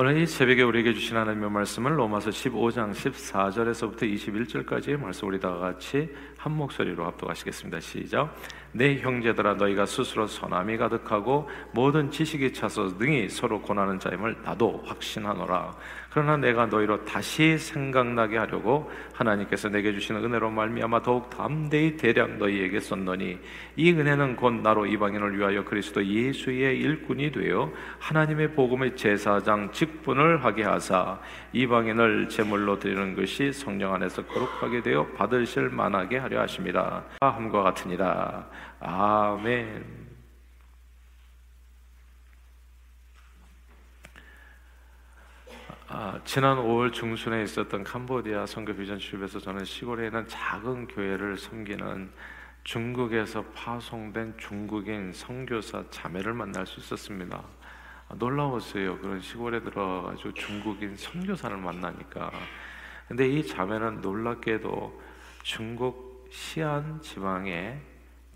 오늘 이 새벽에 우리에게 주신 하나님의 말씀을 로마서 15장 14절에서부터 21절까지의 말씀 우리 다 같이 한 목소리로 합독하시겠습니다. 시작. 내 형제들아 너희가 스스로 선함이 가득하고 모든 지식이 차서 능히 서로 고난하는 자임을 나도 확신하노라. 그러나 내가 너희로 다시 생각나게 하려고 하나님께서 내게 주시는 은혜로 말미암아 더욱 담대히 대량 너희에게 썼노니 이 은혜는 곧 나로 이방인을 위하여 그리스도 예수의 일꾼이 되어 하나님의 복음의 제사장 직분을 하게 하사 이방인을 제물로 드리는 것이 성령 안에서 거룩하게 되어 받으실 만하게 하려 하심이라 함과 같으니라 아멘. 아, 지난 5월 중순에 있었던 캄보디아 선교 비전 출입에서 저는 시골에 있는 작은 교회를 섬기는 중국에서 파송된 중국인 선교사 자매를 만날 수 있었습니다. 아, 놀라웠어요. 그런 시골에 들어가지고 중국인 선교사를 만나니까. 근데 이 자매는 놀랍게도 중국 시안 지방의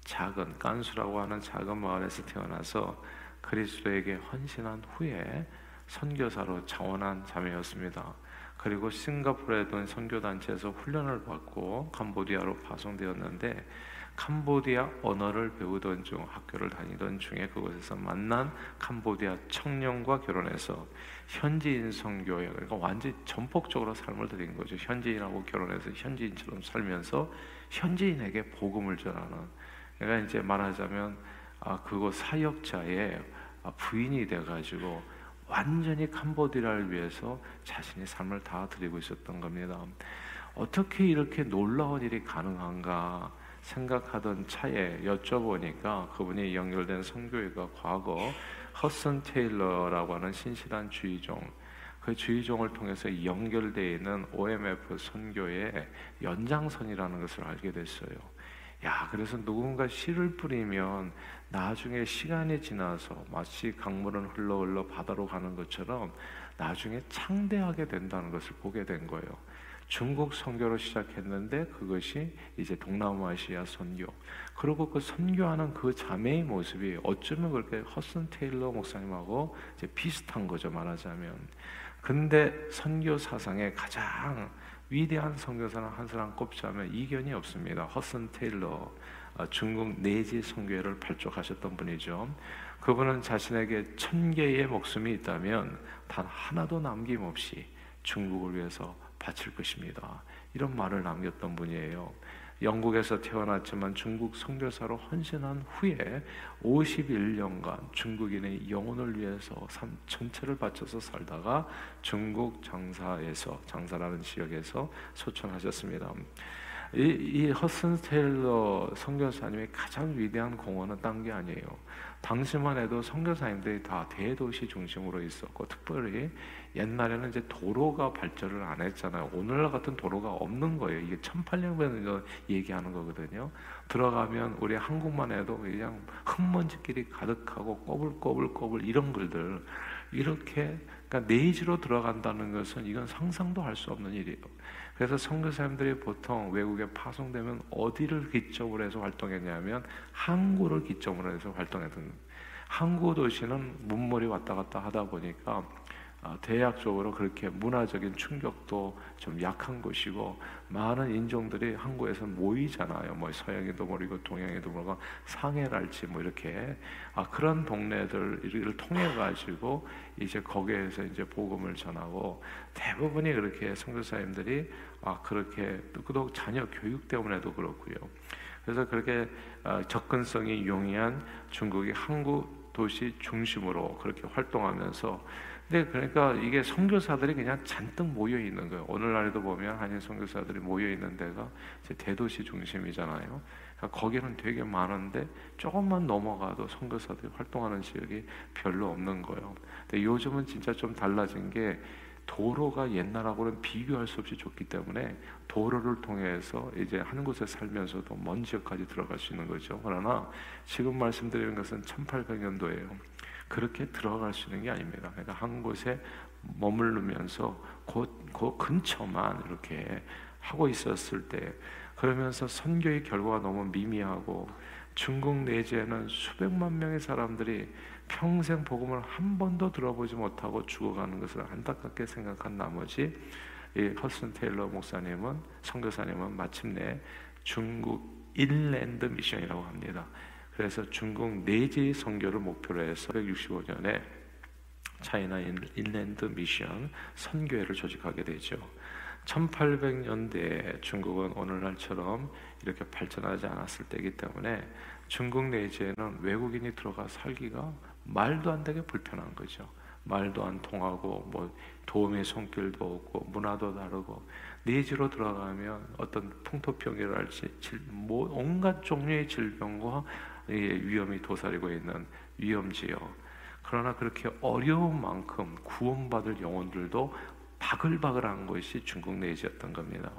작은 깐수라고 하는 작은 마을에서 태어나서 그리스도에게 헌신한 후에 선교사로 자원한 자매였습니다. 그리고 싱가포르에 둔 선교단체에서 훈련을 받고 캄보디아로 파송되었는데 캄보디아 언어를 배우던 중 학교를 다니던 중에 그곳에서 만난 캄보디아 청년과 결혼해서 현지인 선교에 그러니까 완전히 전폭적으로 삶을 드린 거죠. 현지인하고 결혼해서 현지인처럼 살면서 현지인에게 복음을 전하는 그러니까 이제 말하자면 아, 그곳 사역자의 부인이 돼가지고 완전히 캄보디아를 위해서 자신의 삶을 다 드리고 있었던 겁니다. 어떻게 이렇게 놀라운 일이 가능한가 생각하던 차에 여쭤보니까 그분이 연결된 선교회가 과거 허슨 테일러라고 하는 신실한 주의종 그 주의종을 통해서 연결되어 있는 OMF 선교의 연장선이라는 것을 알게 됐어요. 야, 그래서 누군가 씨를 뿌리면 나중에 시간이 지나서 마치 강물은 흘러 흘러 바다로 가는 것처럼 나중에 창대하게 된다는 것을 보게 된 거예요. 중국 선교로 시작했는데 그것이 이제 동남아시아 선교. 그리고 그 선교하는 그 자매의 모습이 어쩌면 그렇게 허슨 테일러 목사님하고 이제 비슷한 거죠 말하자면. 근데 선교 사상의 가장 위대한 선교사는 한 사람 꼽자면 이견이 없습니다. 허슨 테일러 어, 중국 내지 선교회를 발족하셨던 분이죠. 그분은 자신에게 천 개의 목숨이 있다면 단 하나도 남김없이 중국을 위해서 바칠 것입니다. 이런 말을 남겼던 분이에요. 영국에서 태어났지만 중국 선교사로 헌신한 후에 51년간 중국인의 영혼을 위해서 삶 전체를 바쳐서 살다가 중국 장사에서 장사라는 지역에서 소천하셨습니다. 이, 이 허슨 테일러 선교사님의 가장 위대한 공헌은 딴 게 아니에요. 당시만 해도 선교사님들이 다 대도시 중심으로 있었고 특별히 옛날에는 이제 도로가 발전을 안 했잖아요. 오늘날 같은 도로가 없는 거예요. 이게 1800년 얘기하는 거거든요. 들어가면 우리 한국만 해도 그냥 흙먼지길이 가득하고 꼬불꼬불꼬불 이런 글들 이렇게 그러니까 내지로 들어간다는 것은 이건 상상도 할 수 없는 일이에요. 그래서 선교사님들이 보통 외국에 파송되면 어디를 기점으로 해서 활동했냐면 항구를 기점으로 해서 활동했던 항구 도시는 문물이 왔다 갔다 하다 보니까 어, 대략적으로 그렇게 문화적인 충격도 좀 약한 곳이고 많은 인종들이 한국에서 모이잖아요. 뭐 서양에도 모이고 동양에도 모이고 상해랄지 뭐 이렇게 아 그런 동네들을 통해 가지고 이제 거기에서 이제 복음을 전하고 대부분이 그렇게 선교사님들이 아 그렇게 또 자녀 교육 때문에도 그렇고요. 그래서 그렇게 어, 접근성이 용이한 중국의 한국 도시 중심으로 그렇게 활동하면서 근데 그러니까 이게 선교사들이 그냥 잔뜩 모여 있는 거예요. 오늘날에도 보면 한인 선교사들이 모여 있는 데가 대도시 중심이잖아요. 그러니까 거기는 되게 많은데 조금만 넘어가도 선교사들이 활동하는 지역이 별로 없는 거예요. 근데 요즘은 진짜 좀 달라진 게 도로가 옛날하고는 비교할 수 없이 좋기 때문에 도로를 통해서 이제 한 곳에 살면서도 먼 지역까지 들어갈 수 있는 거죠. 그러나 지금 말씀드리는 것은 1800년도예요. 그렇게 들어갈 수 있는 게 아닙니다. 그러니까 한 곳에 머무르면서 그, 그 근처만 이렇게 하고 있었을 때 그러면서 선교의 결과가 너무 미미하고 중국 내지에는 수백만 명의 사람들이 평생 복음을 한 번도 들어보지 못하고 죽어가는 것을 안타깝게 생각한 나머지 이 허드슨 테일러 목사님은 선교사님은 마침내 중국 Inland Mission이라고 합니다. 그래서 중국 내지 선교를 목표로 해서 165년에 China Inland Mission 선교회를 조직하게 되죠. 1800년대 중국은 오늘날처럼 이렇게 발전하지 않았을 때이기 때문에 중국 내지에는 외국인이 들어가 살기가 말도 안 되게 불편한 거죠. 말도 안 통하고 뭐 도움의 손길도 없고 문화도 다르고 내지로 들어가면 어떤 풍토병이랄지 뭐 온갖 종류의 질병과 위험이 도사리고 있는 위험지요. 그러나 그렇게 어려운 만큼 구원받을 영혼들도 바글바글한 것이 중국 내지였던 겁니다.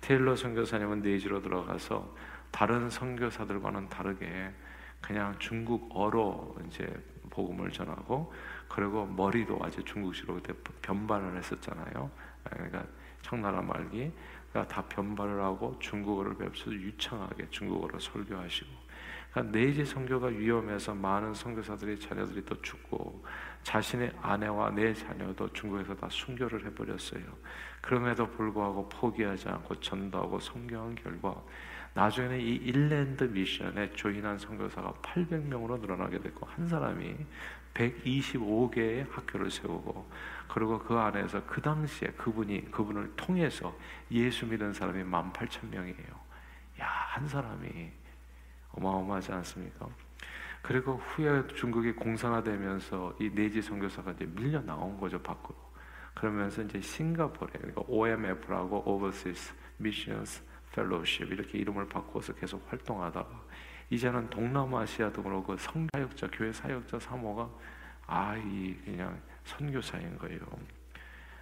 테일러 선교사님은 내지로 들어가서 다른 선교사들과는 다르게 그냥 중국어로 이제 복음을 전하고 그리고 머리도 아주 중국식으로 그때 변발을 했었잖아요. 그러니까 청나라 말기 그러니까 다 변발을 하고 중국어를 배워서 유창하게 중국어로 설교하시고 그러니까 내지 선교가 위험해서 많은 선교사들이 자녀들이 또 죽고 자신의 아내와 내 자녀도 중국에서 다 순교를 해버렸어요. 그럼에도 불구하고 포기하지 않고 전도하고 성경한 결과 나중에는 이 일랜드 미션에 조인한 선교사가 800명으로 늘어나게 됐고 한 사람이 125개의 학교를 세우고 그리고 그 안에서 그 당시에 그분이 그분을 통해서 예수 믿은 사람이 18,000명이에요. 야, 한 사람이 어마어마하지 않습니까? 그리고 후에 중국이 공산화되면서 이 내지 선교사가 이제 밀려 나온 거죠 밖으로. 그러면서 이제 싱가포르에 그러니까 OMF라고 Overseas Missions Fellowship 이렇게 이름을 바꿔서 계속 활동하다가 이제는 동남아시아 등으로 그 성사역자 교회 사역자 사모가 아이 그냥 선교사인 거예요.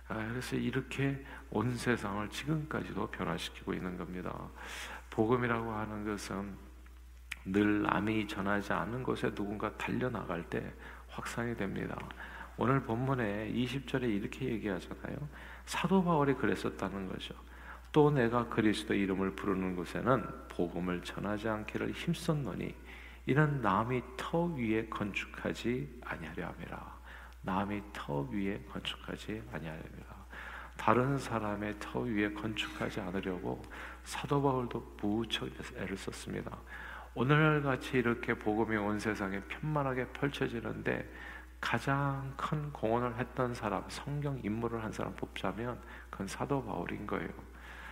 아, 그래서 이렇게 온 세상을 지금까지도 변화시키고 있는 겁니다. 복음이라고 하는 것은 늘 남이 전하지 않는 곳에 누군가 달려나갈 때 확산이 됩니다. 오늘 본문에 20절에 이렇게 얘기하잖아요. 사도 바울이 그랬었다는 거죠. 또 내가 그리스도 이름을 부르는 곳에는 복음을 전하지 않기를 힘썼노니 이는 남이 터 위에 건축하지 아니하려 함이라. 남이 터 위에 건축하지 아니하려 함이라. 다른 사람의 터 위에 건축하지 않으려고 사도 바울도 무척 애를 썼습니다. 오늘 같이 이렇게 복음이 온 세상에 편만하게 펼쳐지는데 가장 큰 공헌을 했던 사람, 성경 인물을 한 사람 뽑자면 그건 사도 바울인 거예요.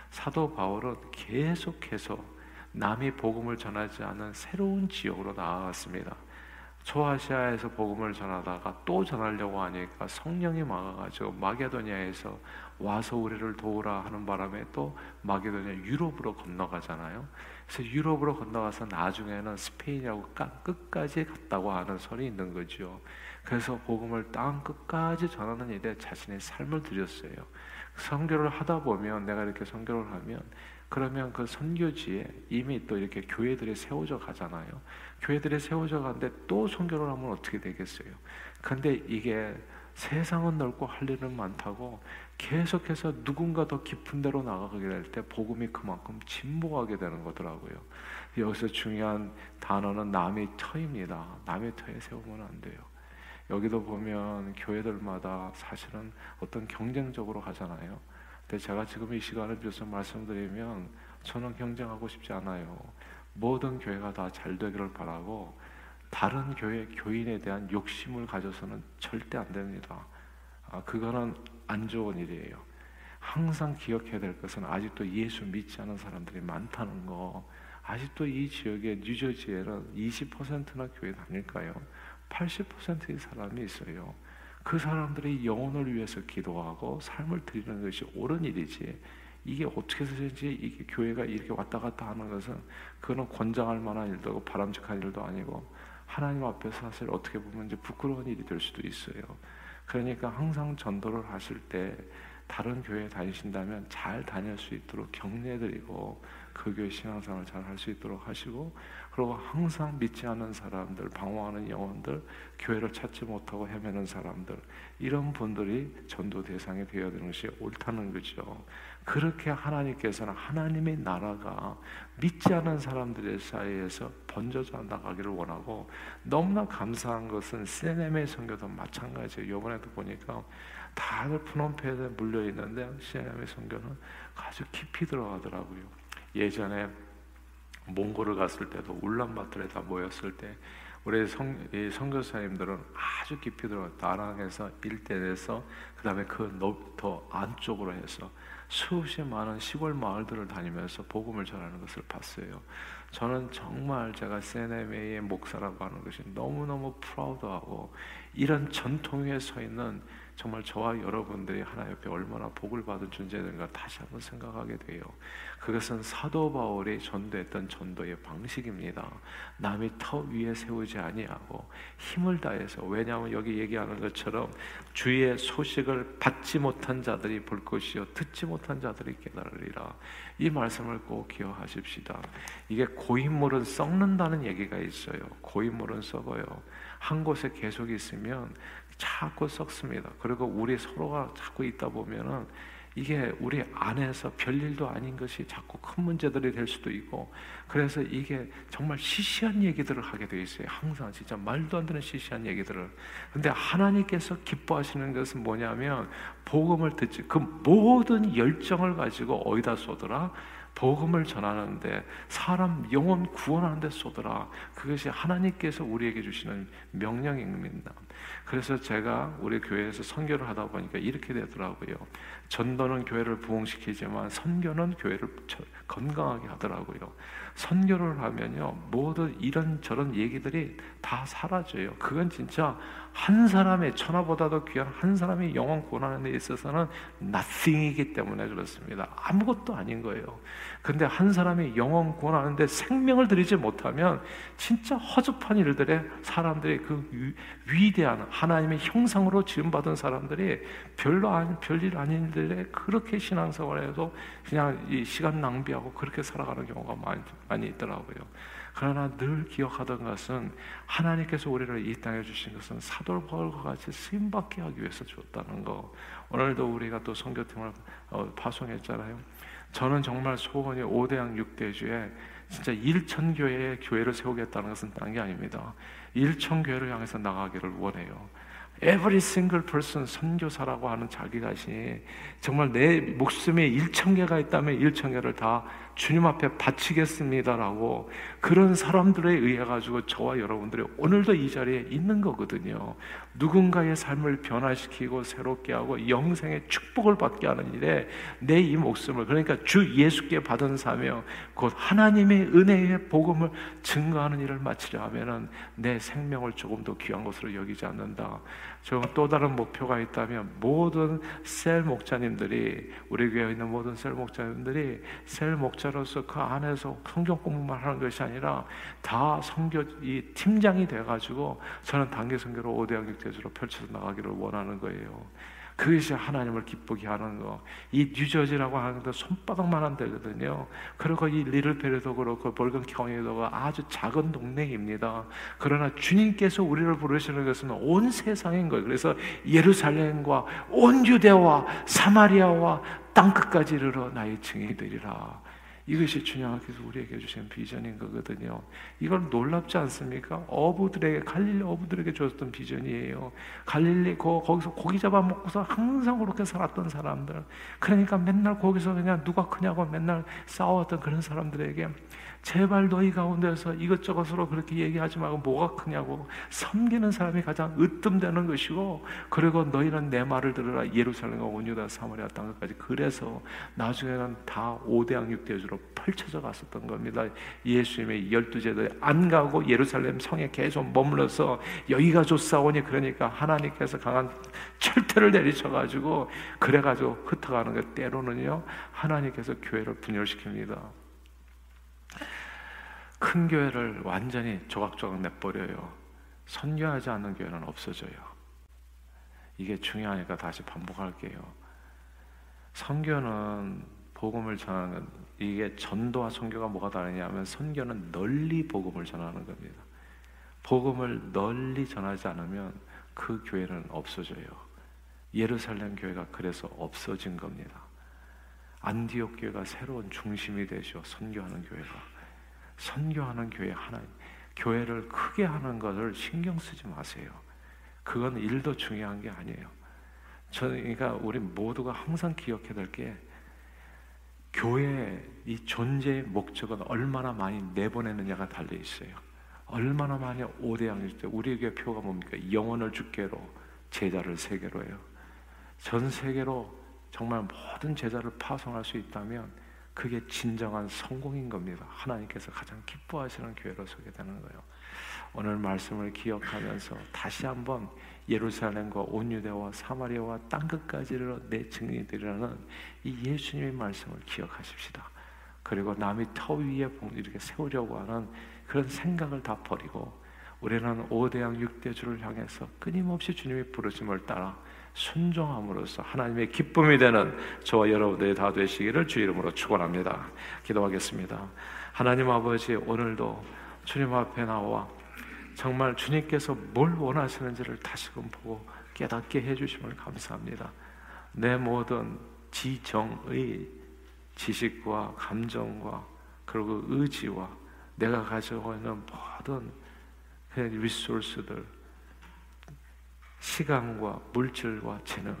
사도 바울은 계속해서 남이 복음을 전하지 않은 새로운 지역으로 나아갔습니다. 초아시아에서 복음을 전하다가 또 전하려고 하니까 성령이 막아가지고 마게도니아에서 와서 우리를 도우라 하는 바람에 또 마게도니아 유럽으로 건너가잖아요. 그래서 유럽으로 건너가서 나중에는 스페인하고 끝까지 갔다고 하는 설이 있는 거죠. 그래서 복음을 땅 끝까지 전하는 일에 자신의 삶을 들였어요. 선교를 하다 보면 내가 이렇게 선교를 하면 그러면 그 선교지에 이미 또 이렇게 교회들이 세워져 가잖아요. 교회들이 세워져 가는데 또 선교를 하면 어떻게 되겠어요? 근데 이게 세상은 넓고 할 일은 많다고 계속해서 누군가 더 깊은 데로 나가게 될 때 복음이 그만큼 진보하게 되는 거더라고요. 여기서 중요한 단어는 남의 터입니다. 남의 터에 세우면 안 돼요. 여기도 보면 교회들마다 사실은 어떤 경쟁적으로 가잖아요. 근데 제가 지금 이 시간을 비해서 말씀드리면 저는 경쟁하고 싶지 않아요. 모든 교회가 다 잘 되기를 바라고 다른 교회 교인에 대한 욕심을 가져서는 절대 안 됩니다. 아, 그거는 안 좋은 일이에요. 항상 기억해야 될 것은 아직도 예수 믿지 않은 사람들이 많다는 거. 아직도 이 지역의 뉴저지에는 20%나 교회 다닐까요? 80%의 사람이 있어요. 그 사람들이 영혼을 위해서 기도하고 삶을 드리는 것이 옳은 일이지. 이게 어떻게 해서든지 이게 교회가 이렇게 왔다 갔다 하는 것은 그거는 권장할 만한 일도 바람직한 일도 아니고 하나님 앞에서 사실 어떻게 보면 이제 부끄러운 일이 될 수도 있어요. 그러니까 항상 전도를 하실 때 다른 교회 다니신다면 잘 다닐 수 있도록 격려드리고 그 교회 신앙생활 잘할 수 있도록 하시고 그리고 항상 믿지 않는 사람들, 방황하는 영혼들, 교회를 찾지 못하고 헤매는 사람들 이런 분들이 전도 대상이 되어야 되는 것이 옳다는 거죠. 그렇게 하나님께서는 하나님의 나라가 믿지 않은 사람들의 사이에서 번져져 나가기를 원하고 너무나 감사한 것은 세넴의 선교도 마찬가지예요. 이번에도 보니까 다들 푸놈페에 물려 있는데 세넴의 선교는 아주 깊이 들어가더라고요. 예전에 몽골을 갔을 때도 울란바토르에 모였을 때 우리 성, 선교사님들은 아주 깊이 들어가 다랑에서 일대에서 그 다음에 그 더 안쪽으로 해서 수없이 많은 시골 마을들을 다니면서 복음을 전하는 것을 봤어요. 저는 정말 제가 세네메의 목사라고 하는 것이 너무너무 프라우드하고 이런 전통 위에 서 있는 정말 저와 여러분들이 하나 옆에 얼마나 복을 받은 존재인가 다시 한번 생각하게 돼요. 그것은 사도 바울이 전도했던 전도의 방식입니다. 남이 터 위에 세우지 아니하고 힘을 다해서 왜냐하면 여기 얘기하는 것처럼 주의 소식을 받지 못한 자들이 볼 것이요 듣지 못한 자들이 깨달으리라. 이 말씀을 꼭 기억하십시다. 이게 고인물은 썩는다는 얘기가 있어요. 고인물은 썩어요. 한 곳에 계속 있으면 자꾸 썩습니다. 그리고 우리 서로가 자꾸 있다 보면은 이게 우리 안에서 별일도 아닌 것이 자꾸 큰 문제들이 될 수도 있고 그래서 이게 정말 시시한 얘기들을 하게 돼 있어요. 항상 진짜 말도 안 되는 시시한 얘기들을. 근데 하나님께서 기뻐하시는 것은 뭐냐면 복음을 듣지 그 모든 열정을 가지고 어디다 쏟더라 복음을 전하는데 사람 영혼 구원하는데 쏟더라. 그것이 하나님께서 우리에게 주시는 명령입니다. 그래서 제가 우리 교회에서 선교를 하다 보니까 이렇게 되더라고요. 전도는 교회를 부흥시키지만 선교는 교회를 건강하게 하더라고요. 선교를 하면요, 모든 이런 저런 얘기들이 다 사라져요. 그건 진짜 한 사람의 천하보다도 귀한 한 사람의 구원하는 데 있어서는 nothing이기 때문에 그렇습니다. 아무것도 아닌 거예요. 근데 한 사람이 영혼 구원하는데 생명을 들이지 못하면 진짜 허접한 일들에 사람들이 그 위 대한 하나님의 형상으로 지음받은 사람들이 별로 아닌 별일 아닌 일들에 그렇게 신앙생활해서 그냥 이 시간 낭비하고 그렇게 살아가는 경우가 많이, 많이 있더라고요. 그러나 늘 기억하던 것은 하나님께서 우리를 이 땅에 주신 것은 바울과 같이 쓰임 받게 하기 위해서 주었다는 거. 오늘도 우리가 또 선교팀을 어, 파송했잖아요. 저는 정말 소원이 5대양 6대주에 진짜 1천 교회의 교회를 세우겠다는 것은 딴 게 아닙니다. 1천 교회를 향해서 나가기를 원해요. Every single person 선교사라고 하는 자기 자신이 정말 내 목숨에 1천 개가 있다면 1천 개를 다 주님 앞에 바치겠습니다라고 그런 사람들에 의해 가지고 저와 여러분들이 오늘도 이 자리에 있는 거거든요. 누군가의 삶을 변화시키고 새롭게 하고 영생의 축복을 받게 하는 일에 내 이 목숨을 그러니까 주 예수께 받은 사명 곧 하나님의 은혜의 복음을 증거하는 일을 마치려 하면은 내 생명을 조금 더 귀한 것으로 여기지 않는다. 저또 다른 목표가 있다면 모든 셀 목자님들이 우리 교회에 있는 모든 셀 목자님들이 셀 목자 로서 그 안에서 성경 공부만 하는 것이 아니라 다 성교 이 팀장이 돼 가지고 저는 단계 선교로 5대학 육대주로 펼쳐 나가기를 원하는 거예요. 그것이 하나님을 기쁘게 하는 거. 이 뉴저지라고 하는 것 손바닥만한 데거든요. 그리고 이 리틀페리도 그렇고 벌건 카운티도 아주 작은 동네입니다. 그러나 주님께서 우리를 부르시는 것은 온 세상인 거예요. 그래서 예루살렘과 온 유대와 사마리아와 땅끝까지 이르러 나의 증인이 되리라. 이것이 주님께서 우리에게 주신 비전인 거거든요. 이걸 놀랍지 않습니까? 어부들에게 갈릴리 어부들에게 주었던 비전이에요. 갈릴리 거, 거기서 고기 잡아 먹고서 항상 그렇게 살았던 사람들. 그러니까 맨날 거기서 그냥 누가 크냐고 맨날 싸웠던 그런 사람들에게 제발 너희 가운데서 이것저것으로 그렇게 얘기하지 말고 뭐가 크냐고 섬기는 사람이 가장 으뜸되는 것이고 그리고 너희는 내 말을 들으라 예루살렘과 온 유다 사마리아 땅까지 그래서 나중에는 다 5대양 6대주로 펼쳐져 갔었던 겁니다. 예수님의 열두 제들 안 가고 예루살렘 성에 계속 머물러서 여기가 좋사오니 그러니까 하나님께서 강한 철퇴를 내리셔가지고 그래가지고 흩어가는 것 때로는요 하나님께서 교회를 분열시킵니다. 큰 교회를 완전히 조각조각 내버려요. 선교하지 않는 교회는 없어져요. 이게 중요하니까 다시 반복할게요. 선교는 복음을 전하는 이게 전도와 선교가 뭐가 다르냐면 선교는 널리 복음을 전하는 겁니다. 복음을 널리 전하지 않으면 그 교회는 없어져요. 예루살렘 교회가 그래서 없어진 겁니다. 안디옥 교회가 새로운 중심이 되죠. 선교하는 교회가 선교하는 교회 하나 교회를 크게 하는 것을 신경 쓰지 마세요. 그건 일도 중요한 게 아니에요. 저는 그러니까 우리 모두가 항상 기억해야 될 게 교회 이 존재의 목적은 얼마나 많이 내보내느냐가 달려 있어요. 얼마나 많이 오대양일 때 우리에게 표가 뭡니까? 영혼을 주께로 제자를 세계로요. 전 세계로 정말 모든 제자를 파송할 수 있다면 그게 진정한 성공인 겁니다. 하나님께서 가장 기뻐하시는 교회로 서게 되는 거예요. 오늘 말씀을 기억하면서 다시 한번 예루살렘과 온 유대와 사마리아와 땅 끝까지를 내 증인들이라는 이 예수님의 말씀을 기억하십시다. 그리고 남이 터 위에 이렇게 세우려고 하는 그런 생각을 다 버리고 우리는 5대양 6대주를 향해서 끊임없이 주님의 부르심을 따라 순종함으로써 하나님의 기쁨이 되는 저와 여러분들이 다 되시기를 주 이름으로 축원합니다. 기도하겠습니다. 하나님 아버지 오늘도 주님 앞에 나와 정말 주님께서 뭘 원하시는지를 다시금 보고 깨닫게 해주심을 감사합니다. 내 모든 지정의 지식과 감정과 그리고 의지와 내가 가지고 있는 모든 그 리소스들 시간과 물질과 재능을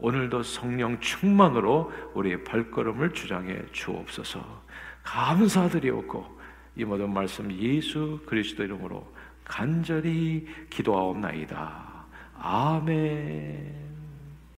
오늘도 성령 충만으로 우리의 발걸음을 주장해 주옵소서. 감사드리옵고 이 모든 말씀 예수 그리스도 이름으로 간절히 기도하옵나이다. 아멘.